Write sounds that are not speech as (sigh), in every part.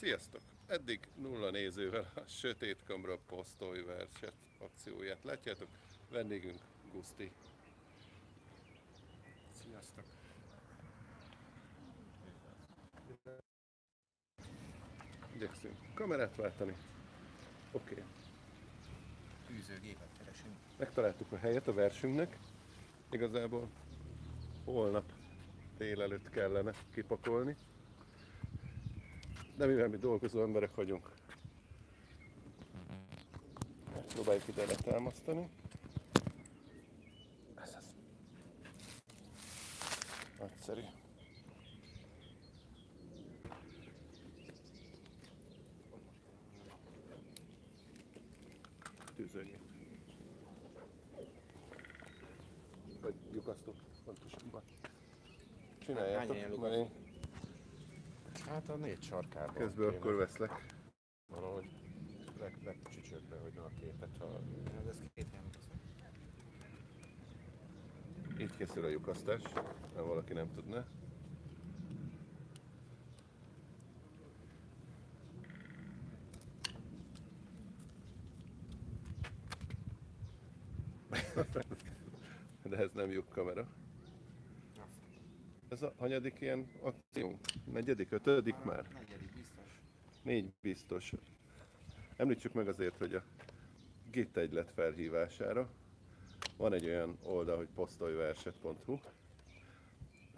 Sziasztok! Eddig nulla nézővel a Sötét Kamra posztolj verset akcióját látjátok. Vendégünk Guszti. Sziasztok! Igyekszünk kamerát váltani. Oké, okay. Fűzőgépet keresünk. megtaláltuk a helyet a versünknek. Igazából holnap délelőtt kellene kipakolni. De mivel mi dolgozó emberek vagyunk, próbáljuk ide letámasztani. Ez az. Nagyszerű. Tűzölgép. Vagy lyukasztok pontosabban. Csináljátok, mert én Hát a négy sarkában. közben kéne akkor veszlek. Valahogy leg, legcsücsökbe, hogy a képet, ha Ez ez két helyen. Így készül a lyukasztás, ha valaki nem tudná. (laughs) De ez nem lyuk kamera. Ez a hanyadik ilyen akciónk? Negyedik, ötödik már? Negyedik biztos. Négy biztos. Említsük meg azért, hogy a Git egylet felhívására van egy olyan oldal, hogy posztolyverset.hu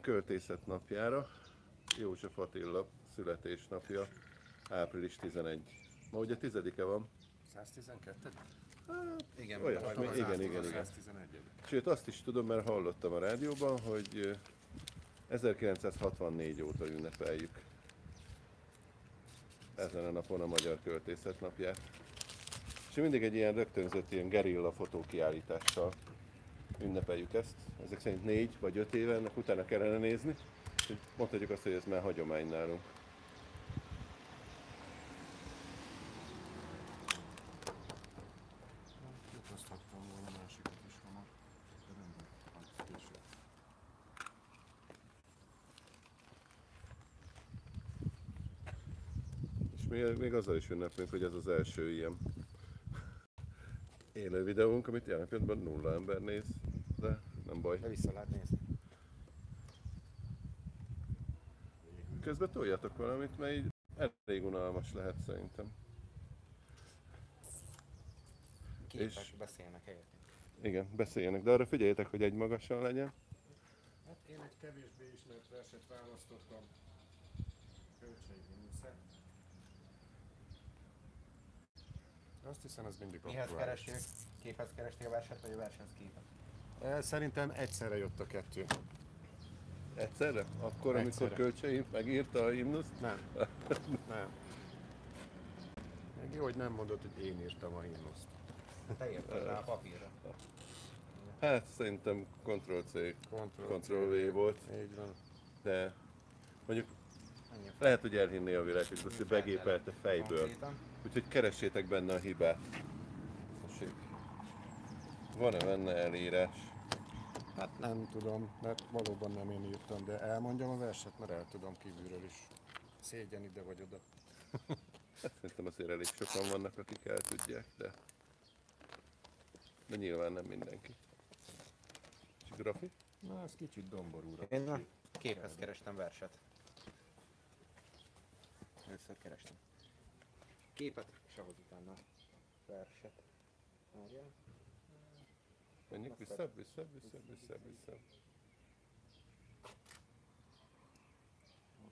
költészet napjára József Attila születésnapja április 11. Ma ugye tizedike van, 112 Igen, Olyan, mi- igen, igen, igen. át- 111 Sőt, azt is tudom, mert hallottam a rádióban, hogy 1964 óta ünnepeljük ezen a napon a Magyar Költészet napját. És mindig egy ilyen rögtönzött ilyen gerilla fotókiállítással ünnepeljük ezt. Ezek szerint négy vagy öt éve, ennek utána kellene nézni. Mondhatjuk azt, hogy ez már hagyomány nálunk. Jutaszthattam volna másikat is hamar. De nem baj, hát később. És még, még azzal is ünnepünk, hogy ez az első ilyen élő videónk, amit jelen pillanatban nulla ember néz, de nem baj. De vissza lehet nézni. Közben toljatok valamit, mert így elég unalmas lehet szerintem. Képek És- beszélnek helyettünk. Igen, beszéljenek, de arra figyeljetek, hogy egy magasan legyen. Hát én egy kevésbé ismert verset választottam. Kölcsei Azt hiszem, ez mindig Mihez aktuális. kerestél? Képhez kerestél a verset, vagy a vershez képet? Szerintem egyszerre jött a kettő. Egyszerre? Akkor, amikor Egyszerre. Kölcsei megírta a himnuszt? Nem. (laughs) Nem. Még jó, hogy nem mondod, hogy én írtam a himnuszt. Te írtad rá a papírra. Hát szerintem Ctrl-C, Ctrl Ctrl-V volt, Így van. de mondjuk lehet, hogy elhinné a világ, hogy Guszti begépelte fejből. Úgyhogy keressétek benne a hibát. Van-e benne elírás? Hát nem tudom, mert valóban nem én írtam, de elmondjam a verset, mert el tudom kívülről is. Szégyen ide vagy oda. (laughs) Szerintem azért elég sokan vannak, akik el tudják, de... De nyilván nem mindenki. És grafi? Na, ez kicsit domborúra. Én képhez kerestem verset. Először kerestem. Képet, és ahhoz utána verset. Várjál. Menjünk vissza, vissza, vissza, vissza, vissza.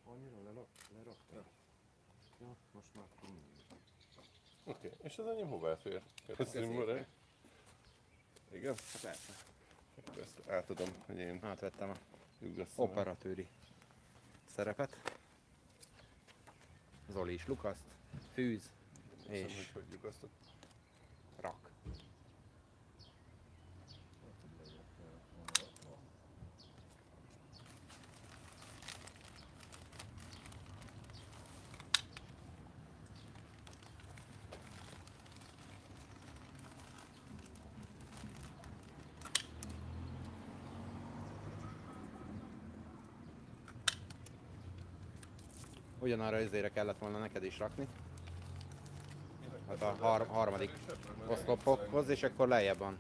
Annyira lerak, leraktam. Ja, most már mindegy. Oké, okay. és az enyém hová fér? Köszönöm, Marek. Igen? Hát persze. Ezt átadom, hogy én Átvettem a operatőri szerepet. Zoli is Lukaszt, fűz hogy és hogy lyukasztok. Ugyanarra izére kellett volna neked is rakni. Hát a har- harmadik oszlopokhoz, és akkor lejjebb van.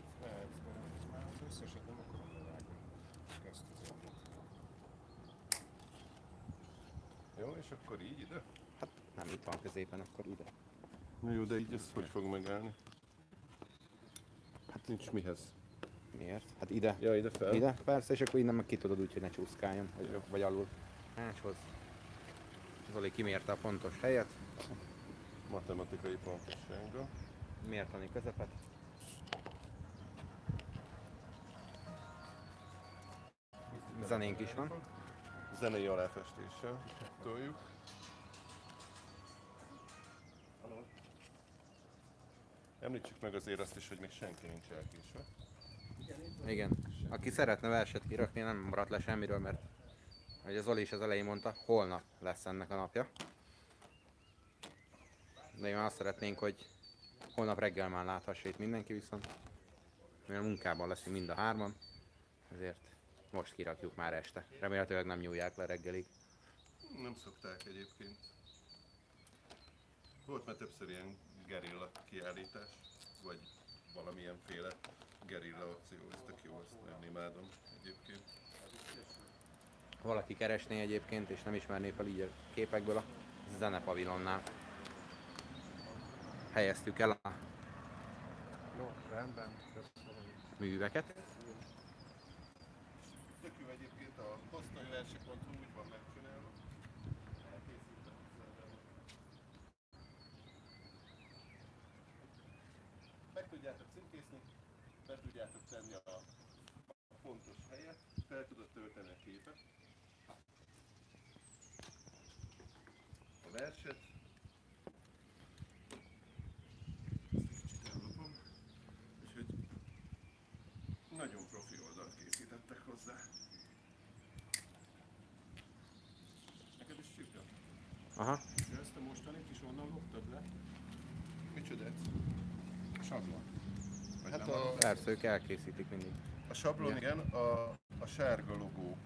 Jó, és akkor így ide? Hát nem itt van középen, akkor ide. Na jó, de így ez hogy fog megállni? Hát nincs mihez. Miért? Hát ide. Ja, ide fel? Ide, persze, és akkor innen meg ki tudod úgy, hogy ne csúszkáljon, vagy, vagy alul. Máshoz. Zoli kimérte a pontos helyet, Matematikai pontossággal. mértani közepet. Zenénk is van. Zenei aláfestéssel toljuk. Említsük meg azért azt is, hogy még senki nincs elkésve. Igen. Aki szeretne verset kirakni, nem maradt le semmiről, mert ahogy az Zoli is az elején mondta, holnap lesz ennek a napja. De mi azt szeretnénk, hogy holnap reggel már láthassa itt mindenki viszont. Mivel munkában leszünk mind a hárman, ezért most kirakjuk már este. Remélhetőleg nem nyúlják le reggelig. Nem szokták egyébként. Volt már többször ilyen gerilla kiállítás, vagy valamilyenféle gerilla akció, ez tök jó, ezt nagyon imádom egyébként. Valaki keresné egyébként, és nem ismerné fel így a képekből, a zenepavilonnál helyeztük el a Jó, rendben. Köszönöm. műveket. Tök jó egyébként a posztanyversek.hu úgy van megcsinálva. Meg tudjátok címkészni, be tudjátok tenni a, a fontos helyet, fel tudod tölteni a képet. Verset. Kicsit ellopom. Nagyon profi oldalt készítettek hozzá. Neked is csipja? Aha. De ezt a mostanit is onnan loptad le? Micsodát? Sablon. Vagy Hát a, Persze, ők elkészítik mindig. a sablon, igen, a, a sárga logó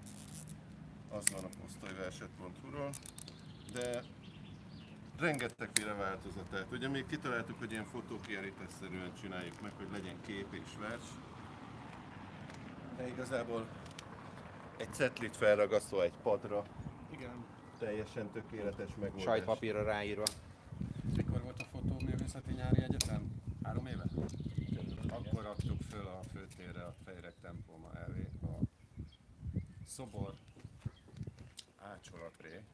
az van a posztolyverset.hu-ról, de rengetegféle változatát. Ugye még kitaláltuk, hogy ilyen fotókiállításszerűen csináljuk meg, hogy legyen kép és vers. De igazából egy cetlit felragasztva egy padra, Igen. teljesen tökéletes megoldás. Sajtpapírra ráírva. Mikor volt a fotóművészeti nyári egyetem? Három éve? Akkor raktuk föl a főtérre a Fejrek temploma elé a szobor ácsolatré,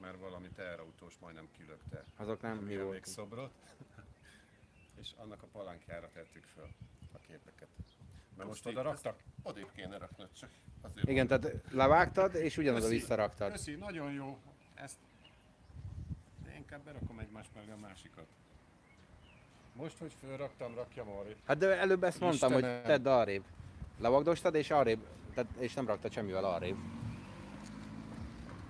mert valami teherautós majdnem kilökte Azok nem mi volt. szobrot, (laughs) és annak a palánkjára tettük föl a képeket. Mert most oda raktak. Odébb kéne raknod, csak azért Igen, tehát levágtad, és ugyanoda Köszi. visszaraktad. Köszi, nagyon jó. Ezt de inkább berakom egymás mellé a másikat. Most, hogy fölraktam, rakjam arra. Hát de előbb ezt mondtam, hogy Istenem. tedd arrébb. Levagdostad, és arrébb, tehát, és nem raktad semmivel arrébb.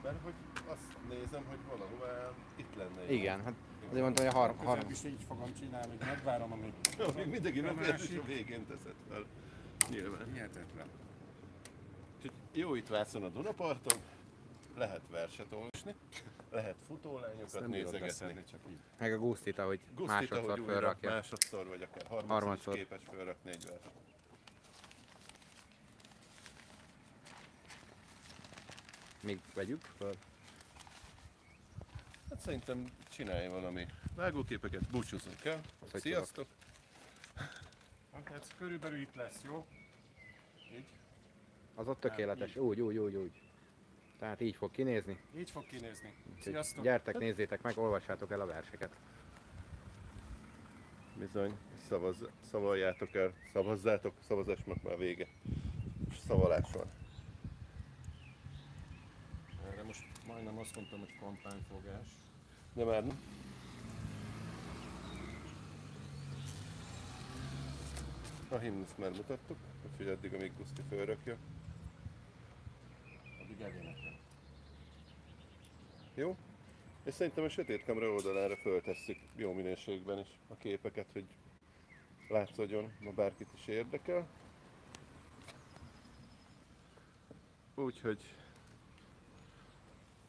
Mert hogy azt nézem, hogy valahová itt lenne. Igen, hát azért mondtam, hogy a har, har, Közelebb is így fogom csinálni, hogy megvárom, amíg Jó, még mindenki nem és a végén teszed fel. Nyilván. Hihetetlen. Jó itt Vászon a Dunaparton, lehet verset olvasni, lehet futólányokat nézegetni. csak így. meg a gusztit, ahogy Gusztit, másodszor ahogy fölrakja. másodszor, vagy akár harmadszor, Harmadszor. is képes fölrakni egy verset. Még vegyük föl. Hát szerintem csinálj valami vágóképeket, búcsúzunk el. Sziasztok! Hát ez körülbelül itt lesz, jó? Így. Az ott tökéletes. Úgy, úgy, úgy, úgy. Tehát így fog kinézni. Így fog kinézni. Sziasztok! Gyertek, nézzétek meg, olvassátok el a verseket. Bizony, szavaz, szavaljátok el, szavazzátok, szavazásnak már vége. És szavalás van. Erre most majdnem azt mondtam, hogy kampányfogás. De már. A himnuszt már mutattuk, úgyhogy addig, amíg Guszti fölrakja. Addig elénekel. Jó? És szerintem a sötét kamera oldalára föltesszük jó minőségben is a képeket, hogy látszódjon, ma bárkit is érdekel. Úgyhogy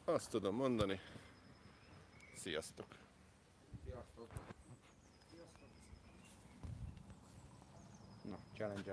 azt tudom mondani, Sziasztok! Sziasztok! Na, challenge